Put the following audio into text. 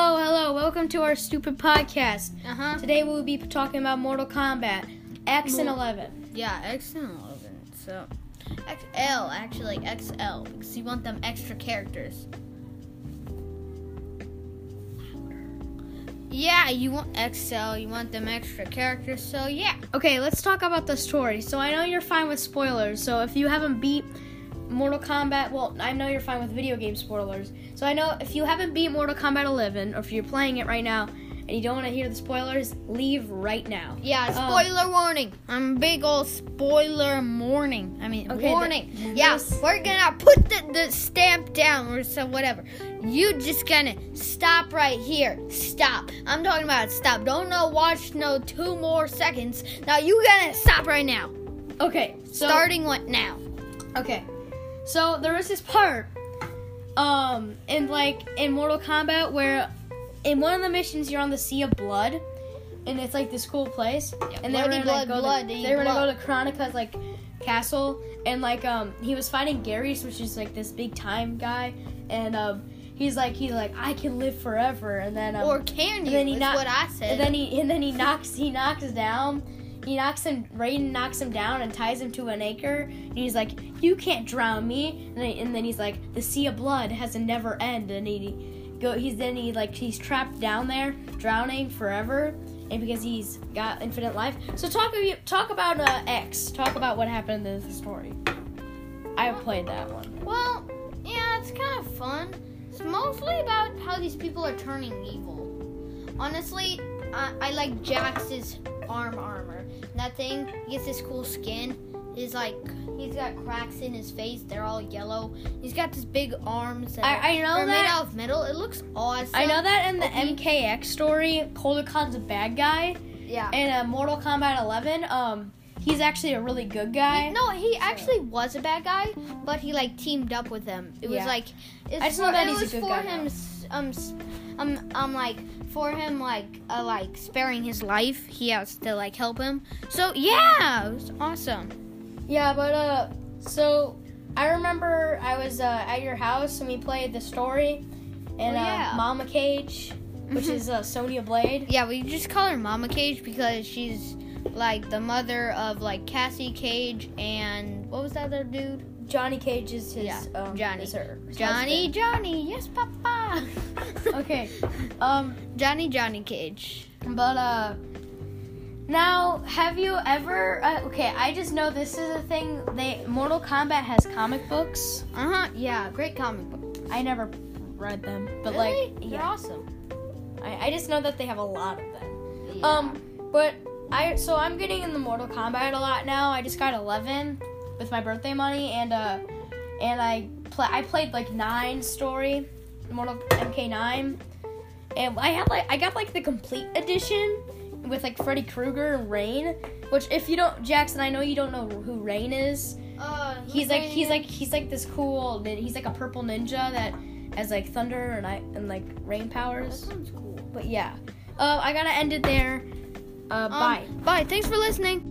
welcome to our stupid podcast. Uh huh. Today we'll be talking about Mortal Kombat X and 11. Yeah, X and 11. So, XL actually, XL, because you want them extra characters. Yeah, you want XL, you want them extra characters, so yeah. Okay, let's talk about the story. So I know you're fine with spoilers. So if you haven't beat Mortal Kombat, well, I know you're fine with video game spoilers. So I know if you haven't beat Mortal Kombat 11, or if you're playing it right now and you don't want to hear the spoilers, leave right now. Yeah, Um, spoiler warning. I'm big old spoiler warning. I mean, Okay, warning. th- yeah, we're gonna put the, the stamp down or so whatever. You just gonna stop right here. Stop. I'm talking about stop. Don't no watch no two more seconds. Now you gonna stop right now. Okay, so Starting what now? Okay. So there was this part um in like in Mortal Kombat where in one of the missions you're on the Sea of Blood and it's like this cool place and they were gonna blood, go blood, to, they were gonna go to Kronika's like castle and like um he was fighting Geras which is like this big time guy and um he's like he's like I can live forever and then um, or can you? then he Is knock- what I said. and then he and then he knocks he knocks down. He knocks him. Raiden knocks him down and ties him to an anchor. And he's like, "You can't drown me." And then, and then he's like, "The sea of blood has a never end." And he go. He's then he like he's trapped down there, drowning forever. And because he's got infinite life. So talk talk about uh, X. Talk about what happened in the story. I played that one. Well, yeah, it's kind of fun. It's mostly about how these people are turning evil. Honestly, I, I like Jax's arm armor. That thing, he gets this cool skin. He's like, he's got cracks in his face. They're all yellow. He's got this big arms that I- I know are made out of metal. It looks awesome. I know that in the Okay. MKX story, Kotal Kahn's a bad guy. Yeah. in uh, Mortal Kombat 11, um, he's actually a really good guy. No, he actually was a bad guy, but he like teamed up with them. It was Yeah. like it's I just for, know that he's a was good for guy him. Um, um, um, like for him, like uh, like sparing his life. He has to like help him. So yeah, it was awesome. Yeah, but uh, so I remember I was uh, at your house and we played the story, and Oh, yeah. uh, Mama Cage, which Mhm. is uh, Sonya Blade. Yeah, we just call her Mama Cage because she's like the mother of like Cassie Cage and what was that other dude? Johnny Cage is his Yeah, um, Johnny. is her Johnny, husband. Johnny, yes, Papa. Okay, um, Johnny, Johnny Cage. but uh. Now, have you ever? Uh, okay, I just know this is a thing. They Mortal Kombat has comic books. Uh huh. Yeah, great comic book. I never read them, but really? like, They're yeah, awesome. I, I just know that they have a lot of them. Yeah. Um, but I so I'm getting in the Mortal Kombat a lot now. I just got 11 with my birthday money, and uh, and I play I played like nine story, Mortal MK9, and I had like I got like the complete edition with like Freddy Krueger and Rain. Which if you don't, Jackson, I know you don't know who Rain is. Uh, He's like he's like he's like this cool. He's like a purple ninja that has like thunder and I and like rain powers. That sounds cool. But yeah, uh, I gotta end it there. Uh, Um, bye. Bye. Thanks for listening.